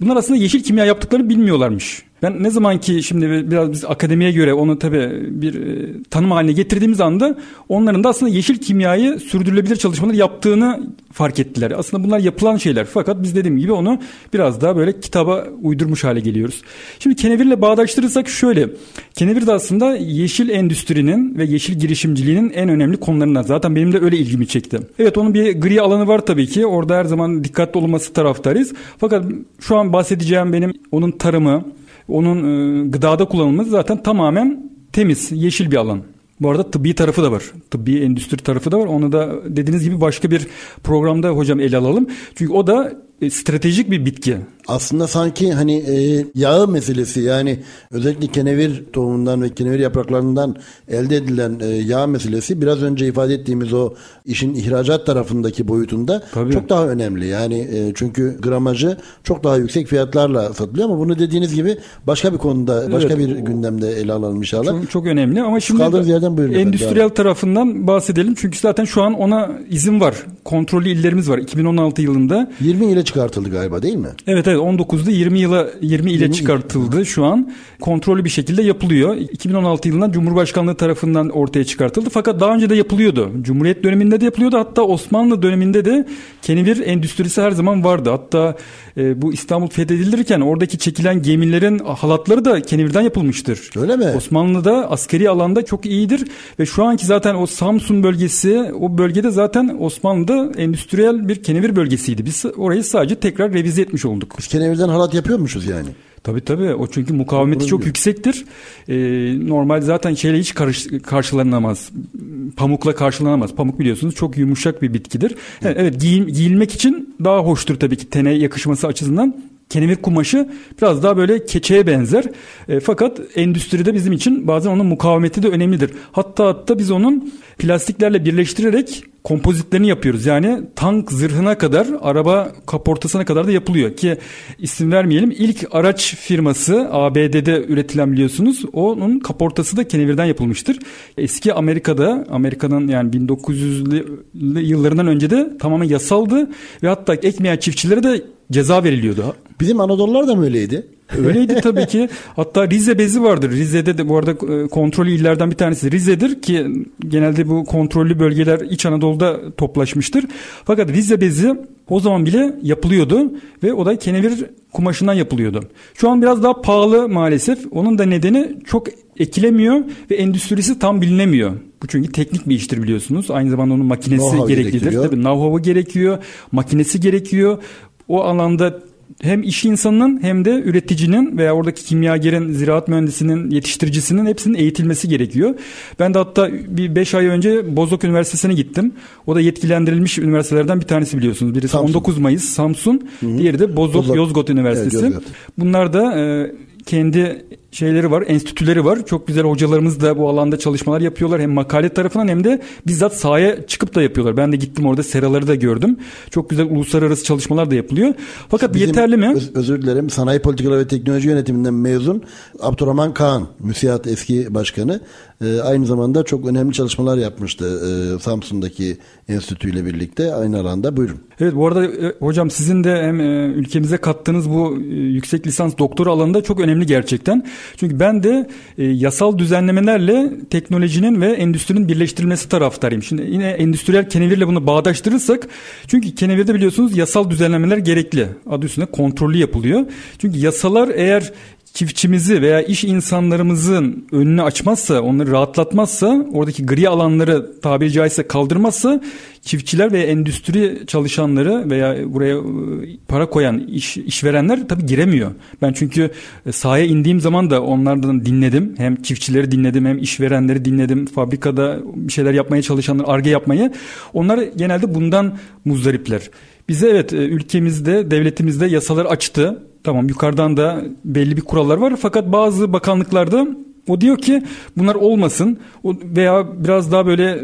Bunlar aslında yeşil kimya yaptıklarını bilmiyorlarmış. Ben ne zaman ki şimdi biraz biz akademiye göre onu tabii bir e, tanım haline getirdiğimiz anda onların da aslında yeşil kimyayı sürdürülebilir çalışmalar yaptığını fark ettiler. Aslında bunlar yapılan şeyler fakat biz dediğim gibi onu biraz daha böyle kitaba uydurmuş hale geliyoruz. Şimdi kenevirle bağdaştırırsak şöyle. Kenevir de aslında yeşil endüstrinin ve yeşil girişimciliğinin en önemli konularından. Zaten benim de öyle ilgimi çekti. Evet onun bir gri alanı var tabii ki. Orada her zaman dikkatli olması taraftarıyız. Fakat şu an bahsedeceğim benim onun tarımı, onun e, gıdada kullanılması zaten tamamen temiz, yeşil bir alan. Bu arada tıbbi tarafı da var. Tıbbi endüstri tarafı da var. Onu da dediğiniz gibi başka bir programda hocam ele alalım. Çünkü o da stratejik bir bitki. Aslında sanki hani e, yağı meselesi yani özellikle kenevir tohumundan ve kenevir yapraklarından elde edilen e, yağ meselesi biraz önce ifade ettiğimiz o işin ihracat tarafındaki boyutunda Tabii. çok daha önemli. Yani e, çünkü gramajı çok daha yüksek fiyatlarla satılıyor ama bunu dediğiniz gibi başka bir konuda başka evet. bir gündemde ele alalım inşallah. Çok, çok önemli ama şimdi Kaldığınız yerden buyurun endüstriyel efendim. tarafından bahsedelim. Çünkü zaten şu an ona izin var. Kontrollü illerimiz var 2016 yılında. 20 ile çıkartıldı galiba değil mi? Evet evet 19'da 20 yıla 20 ile 20 çıkartıldı şu an. Kontrollü bir şekilde yapılıyor. 2016 yılında Cumhurbaşkanlığı tarafından ortaya çıkartıldı. Fakat daha önce de yapılıyordu. Cumhuriyet döneminde de yapılıyordu. Hatta Osmanlı döneminde de kenevir endüstrisi her zaman vardı. Hatta e, bu İstanbul fethedilirken oradaki çekilen gemilerin halatları da kenevirden yapılmıştır. Öyle mi? Osmanlı'da askeri alanda çok iyidir ve şu anki zaten o Samsun bölgesi o bölgede zaten Osmanlı'da endüstriyel bir kenevir bölgesiydi. Biz orayı sadece tekrar revize etmiş olduk. Biz kenevirden halat yapıyormuşuz yani. Tabii tabii o çünkü mukavemeti çok yüksektir. Ee, normal zaten şeyle hiç karış, karşılanamaz. Pamukla karşılanamaz. Pamuk biliyorsunuz çok yumuşak bir bitkidir. Evet, evet giyil, giyilmek için daha hoştur tabii ki tene yakışması açısından. Kenevir kumaşı biraz daha böyle keçeye benzer. E, fakat endüstride bizim için bazen onun mukavemeti de önemlidir. Hatta hatta biz onun plastiklerle birleştirerek kompozitlerini yapıyoruz. Yani tank zırhına kadar, araba kaportasına kadar da yapılıyor ki isim vermeyelim. İlk araç firması ABD'de üretilen biliyorsunuz. Onun kaportası da kenevirden yapılmıştır. Eski Amerika'da, Amerika'nın yani 1900'lü yıllarından önce de tamamen yasaldı ve hatta ekmeyen çiftçilere de ceza veriliyordu. Bizim Anadolular da mı öyleydi? Öyleydi tabii ki. Hatta Rize bezi vardır. Rize'de de bu arada e, kontrollü illerden bir tanesi Rize'dir ki genelde bu kontrollü bölgeler İç Anadolu'da toplaşmıştır. Fakat Rize bezi o zaman bile yapılıyordu ve o da kenevir kumaşından yapılıyordu. Şu an biraz daha pahalı maalesef. Onun da nedeni çok ekilemiyor ve endüstrisi tam bilinemiyor. Bu çünkü teknik bir iştir biliyorsunuz. Aynı zamanda onun makinesi Know-how gereklidir. gerektiriyor. Tabii know-how'u gerekiyor, makinesi gerekiyor. O alanda hem iş insanının hem de üreticinin veya oradaki kimyagerin, ziraat mühendisinin, yetiştiricisinin hepsinin eğitilmesi gerekiyor. Ben de hatta bir 5 ay önce Bozok Üniversitesi'ne gittim. O da yetkilendirilmiş üniversitelerden bir tanesi biliyorsunuz. Birisi Samsun. 19 Mayıs Samsun, diğeri de Bozok, Bozok. Yozgat Üniversitesi. Evet, Yozgat. Bunlar da e, kendi şeyleri var, enstitüleri var. Çok güzel hocalarımız da bu alanda çalışmalar yapıyorlar. Hem makale tarafından hem de bizzat sahaya çıkıp da yapıyorlar. Ben de gittim orada seraları da gördüm. Çok güzel uluslararası çalışmalar da yapılıyor. Fakat Bizim, yeterli mi? öz- özür dilerim. Sanayi Politikaları ve Teknoloji Yönetiminden mezun Abdurrahman Kaan, müsiat eski başkanı. Ee, aynı zamanda çok önemli çalışmalar yapmıştı e, Samsun'daki enstitüyle birlikte aynı alanda. Buyurun. Evet bu arada e, hocam sizin de hem e, ülkemize kattığınız bu e, yüksek lisans doktora alanında çok önemli gerçekten. Çünkü ben de e, yasal düzenlemelerle teknolojinin ve endüstrinin birleştirilmesi taraftarıyım. Şimdi yine endüstriyel kenevirle bunu bağdaştırırsak çünkü kenevirde biliyorsunuz yasal düzenlemeler gerekli. Adı üstünde kontrollü yapılıyor. Çünkü yasalar eğer çiftçimizi veya iş insanlarımızın önünü açmazsa, onları rahatlatmazsa, oradaki gri alanları tabiri caizse kaldırmazsa çiftçiler ve endüstri çalışanları veya buraya e, para koyan iş, işverenler tabii giremiyor. Ben çünkü e, sahaya indiğim zaman da onlardan dinledim. Hem çiftçileri dinledim hem işverenleri dinledim. Fabrikada bir şeyler yapmaya çalışanlar, arge yapmayı. Onlar genelde bundan muzdaripler. Bize evet e, ülkemizde, devletimizde yasalar açtı. Tamam yukarıdan da belli bir kurallar var fakat bazı bakanlıklarda o diyor ki bunlar olmasın veya biraz daha böyle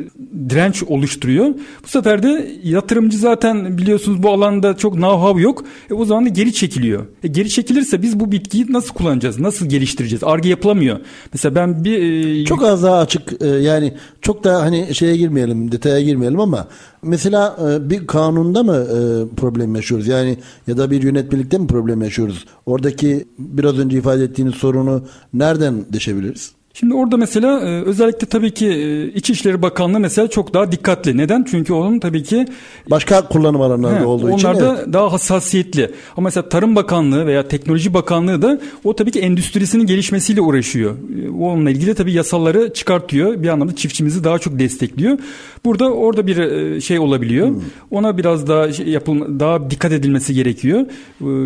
direnç oluşturuyor. Bu sefer de yatırımcı zaten biliyorsunuz bu alanda çok know-how yok. E o zaman da geri çekiliyor. E geri çekilirse biz bu bitkiyi nasıl kullanacağız? Nasıl geliştireceğiz? Arge yapılamıyor. Mesela ben bir e, Çok az daha açık e, yani çok da hani şeye girmeyelim detaya girmeyelim ama mesela e, bir kanunda mı e, problem yaşıyoruz yani ya da bir yönetmelikte mi problem yaşıyoruz? Oradaki biraz önce ifade ettiğiniz sorunu nereden deşebiliriz? Şimdi orada mesela e, özellikle tabii ki e, İçişleri Bakanlığı mesela çok daha dikkatli. Neden? Çünkü onun tabii ki Başka kullanım alanlarında He, olduğu onlar için da evet. daha hassasiyetli. Ama mesela Tarım Bakanlığı veya Teknoloji Bakanlığı da o tabii ki endüstrisinin gelişmesiyle uğraşıyor. E, Onunla ilgili tabii yasaları çıkartıyor. Bir anlamda çiftçimizi daha çok destekliyor. Burada orada bir şey olabiliyor. Hmm. Ona biraz daha şey yapılma, daha dikkat edilmesi gerekiyor.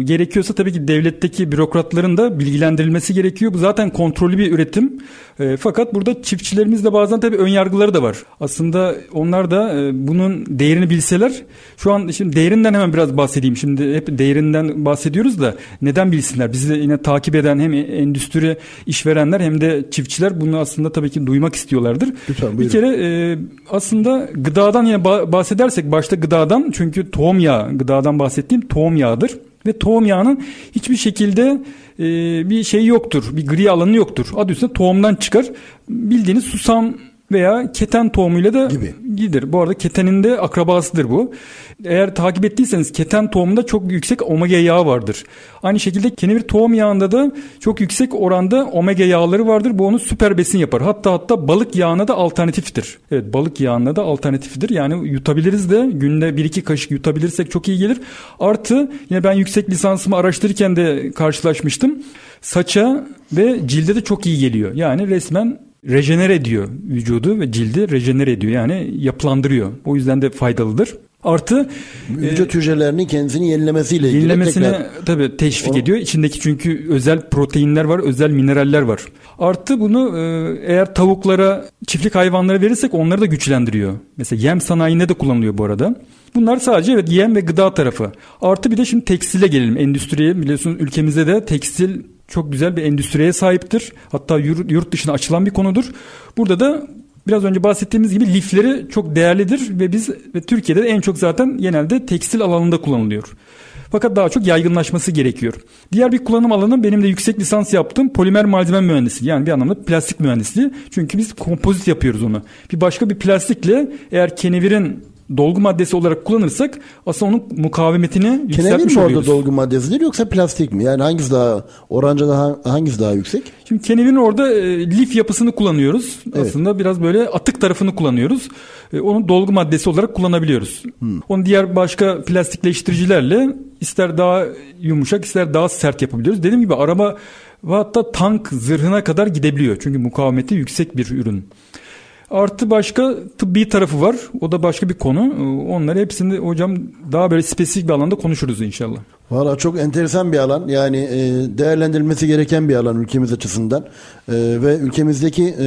Gerekiyorsa tabii ki devletteki bürokratların da bilgilendirilmesi gerekiyor. Bu zaten kontrollü bir üretim. E, fakat burada çiftçilerimizde bazen tabii ön yargıları da var. Aslında onlar da e, bunun değerini bilseler şu an şimdi değerinden hemen biraz bahsedeyim. Şimdi hep değerinden bahsediyoruz da neden bilsinler? Bizi yine takip eden hem endüstri işverenler hem de çiftçiler bunu aslında tabii ki duymak istiyorlardır. Lütfen, bir kere e, aslında gıdadan yine ba- bahsedersek başta gıdadan çünkü tohum yağı gıdadan bahsettiğim tohum yağıdır ve tohum yağının hiçbir şekilde e, bir şey yoktur. Bir gri alanı yoktur. Adı üstünde tohumdan çıkar. Bildiğiniz susam veya keten tohumuyla da Gibi. gider. Bu arada ketenin de akrabasıdır bu. Eğer takip ettiyseniz keten tohumunda çok yüksek omega yağı vardır. Aynı şekilde kenevir tohum yağında da çok yüksek oranda omega yağları vardır. Bu onu süper besin yapar. Hatta hatta balık yağına da alternatiftir. Evet balık yağına da alternatiftir. Yani yutabiliriz de günde 1-2 kaşık yutabilirsek çok iyi gelir. Artı yine ben yüksek lisansımı araştırırken de karşılaşmıştım. Saça ve cilde de çok iyi geliyor. Yani resmen rejenere ediyor vücudu ve cildi rejenere ediyor yani yapılandırıyor. O yüzden de faydalıdır. Artı vücut e, hücrelerinin kendisini yenilemesiyle ilgili yenilemesine tekrar... tabii teşvik o... ediyor. İçindeki çünkü özel proteinler var, özel mineraller var. Artı bunu e, eğer tavuklara, çiftlik hayvanlara verirsek onları da güçlendiriyor. Mesela yem sanayinde de kullanılıyor bu arada. Bunlar sadece evet yem ve gıda tarafı. Artı bir de şimdi tekstile gelelim. Endüstriye biliyorsunuz ülkemizde de tekstil çok güzel bir endüstriye sahiptir. Hatta yurt dışına açılan bir konudur. Burada da biraz önce bahsettiğimiz gibi lifleri çok değerlidir ve biz ve Türkiye'de de en çok zaten genelde tekstil alanında kullanılıyor. Fakat daha çok yaygınlaşması gerekiyor. Diğer bir kullanım alanı benim de yüksek lisans yaptığım polimer malzeme mühendisliği. Yani bir anlamda plastik mühendisliği. Çünkü biz kompozit yapıyoruz onu. Bir başka bir plastikle eğer kenevirin dolgu maddesi olarak kullanırsak aslında onun mukavemetini yükseltmiş oluyoruz. Mi orada dolgu maddesidir yoksa plastik mi? Yani hangisi daha oranca daha hangisi daha yüksek? Şimdi kenevirin orada e, lif yapısını kullanıyoruz. Evet. Aslında biraz böyle atık tarafını kullanıyoruz. E, onu dolgu maddesi olarak kullanabiliyoruz. Hmm. Onu diğer başka plastikleştiricilerle ister daha yumuşak ister daha sert yapabiliyoruz. Dediğim gibi araba ve hatta tank zırhına kadar gidebiliyor. Çünkü mukavemeti yüksek bir ürün. Artı başka tıbbi tarafı var. O da başka bir konu. Onları hepsini hocam daha böyle spesifik bir alanda konuşuruz inşallah. Valla çok enteresan bir alan. Yani e, değerlendirilmesi gereken bir alan ülkemiz açısından. E, ve ülkemizdeki e,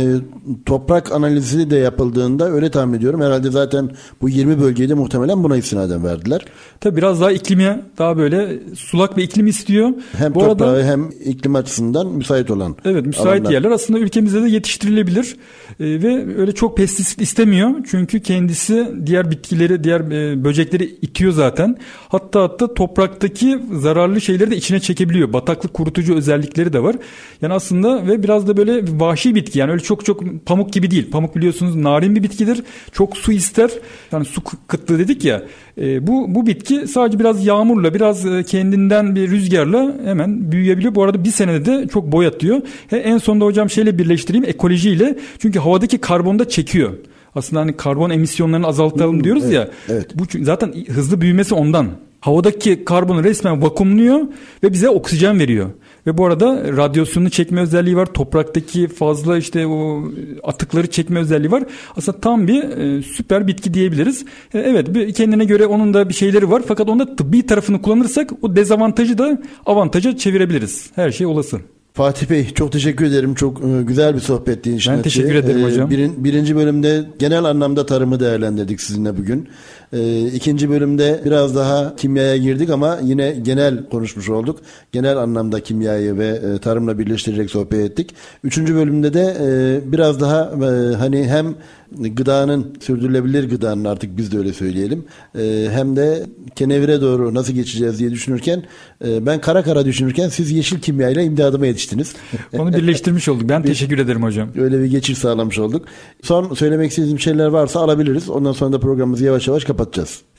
toprak analizi de yapıldığında öyle tahmin ediyorum. Herhalde zaten bu 20 bölgeyi de muhtemelen buna istinaden verdiler. Tabi biraz daha iklimi daha böyle sulak bir iklim istiyor. Hem bu toprağı arada, hem iklim açısından müsait olan Evet müsait alanlar. yerler aslında ülkemizde de yetiştirilebilir. E, ve öyle çok pestisit istemiyor. Çünkü kendisi diğer bitkileri, diğer e, böcekleri itiyor zaten. Hatta hatta topraktaki zararlı şeyleri de içine çekebiliyor. Bataklık kurutucu özellikleri de var. Yani aslında ve biraz da böyle vahşi bitki. Yani öyle çok çok pamuk gibi değil. Pamuk biliyorsunuz narin bir bitkidir. Çok su ister. Yani su kıtlığı dedik ya. E, bu bu bitki sadece biraz yağmurla, biraz e, kendinden bir rüzgarla hemen büyüyebiliyor. Bu arada bir senede de çok boy atıyor. He, en sonunda hocam şeyle birleştireyim ekolojiyle. Çünkü havadaki karbonu da çekiyor. Aslında hani karbon emisyonlarını azaltalım hmm, diyoruz evet, ya. Evet. Bu zaten hızlı büyümesi ondan. Havadaki karbonu resmen vakumluyor ve bize oksijen veriyor. Ve bu arada radyasyonunu çekme özelliği var. Topraktaki fazla işte o atıkları çekme özelliği var. Aslında tam bir e, süper bitki diyebiliriz. E, evet kendine göre onun da bir şeyleri var. Fakat onda tıbbi tarafını kullanırsak o dezavantajı da avantaja çevirebiliriz. Her şey olası. Fatih Bey çok teşekkür ederim. Çok e, güzel bir sohbetti inşaatçı. Ben teşekkür ederim e, hocam. Birin, birinci bölümde genel anlamda tarımı değerlendirdik sizinle bugün. E, ikinci bölümde biraz daha kimyaya girdik ama yine genel konuşmuş olduk. Genel anlamda kimyayı ve e, tarımla birleştirerek sohbet ettik. Üçüncü bölümde de e, biraz daha e, hani hem gıdanın sürdürülebilir gıdanın artık biz de öyle söyleyelim. E, hem de kenevire doğru nasıl geçeceğiz diye düşünürken e, ben kara kara düşünürken siz yeşil kimyayla imdadıma yetiştiniz. Onu birleştirmiş olduk. Ben teşekkür ederim hocam. Öyle bir geçiş sağlamış olduk. Son söylemek istediğim şeyler varsa alabiliriz. Ondan sonra da programımızı yavaş yavaş kapatacağız.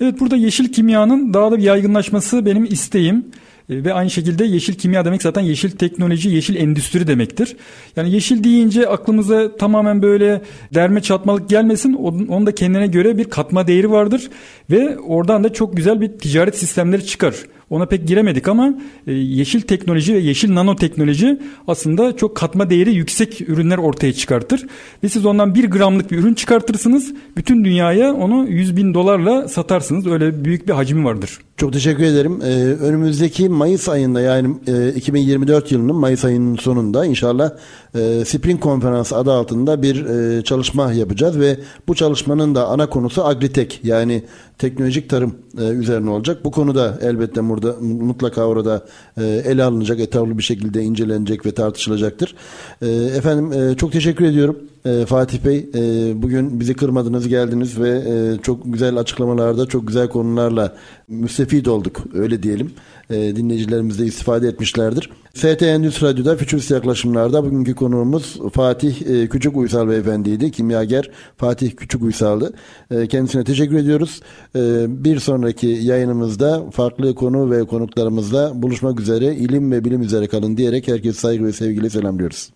Evet burada yeşil kimyanın daha da yaygınlaşması benim isteğim. E, ve aynı şekilde yeşil kimya demek zaten yeşil teknoloji, yeşil endüstri demektir. Yani yeşil deyince aklımıza tamamen böyle derme çatmalık gelmesin. Onun da kendine göre bir katma değeri vardır ve oradan da çok güzel bir ticaret sistemleri çıkar. Ona pek giremedik ama e, yeşil teknoloji ve yeşil nanoteknoloji aslında çok katma değeri yüksek ürünler ortaya çıkartır. Ve siz ondan bir gramlık bir ürün çıkartırsınız. Bütün dünyaya onu 100 bin dolarla satarsınız. Öyle büyük bir hacmi vardır. Çok teşekkür ederim. Ee, önümüzdeki Mayıs ayında yani e, 2024 yılının Mayıs ayının sonunda inşallah e, Spring Konferansı adı altında bir e, çalışma yapacağız ve bu çalışmanın da ana konusu agritek yani teknolojik tarım e, üzerine olacak. Bu konuda elbette burada mutlaka orada e, ele alınacak, etablı bir şekilde incelenecek ve tartışılacaktır. E, efendim e, çok teşekkür ediyorum. E, Fatih Bey e, bugün bizi kırmadınız geldiniz ve e, çok güzel açıklamalarda çok güzel konularla müstefid olduk öyle diyelim. E, dinleyicilerimiz de istifade etmişlerdir. ST Endüstri Radyo'da Fütürist Yaklaşımlar'da bugünkü konuğumuz Fatih e, Küçük Uysal Beyefendiydi. Kimyager Fatih Küçük Uysal'dı. E, kendisine teşekkür ediyoruz. E, bir sonraki yayınımızda farklı konu ve konuklarımızla buluşmak üzere ilim ve bilim üzere kalın diyerek herkese saygı ve sevgiyle selamlıyoruz.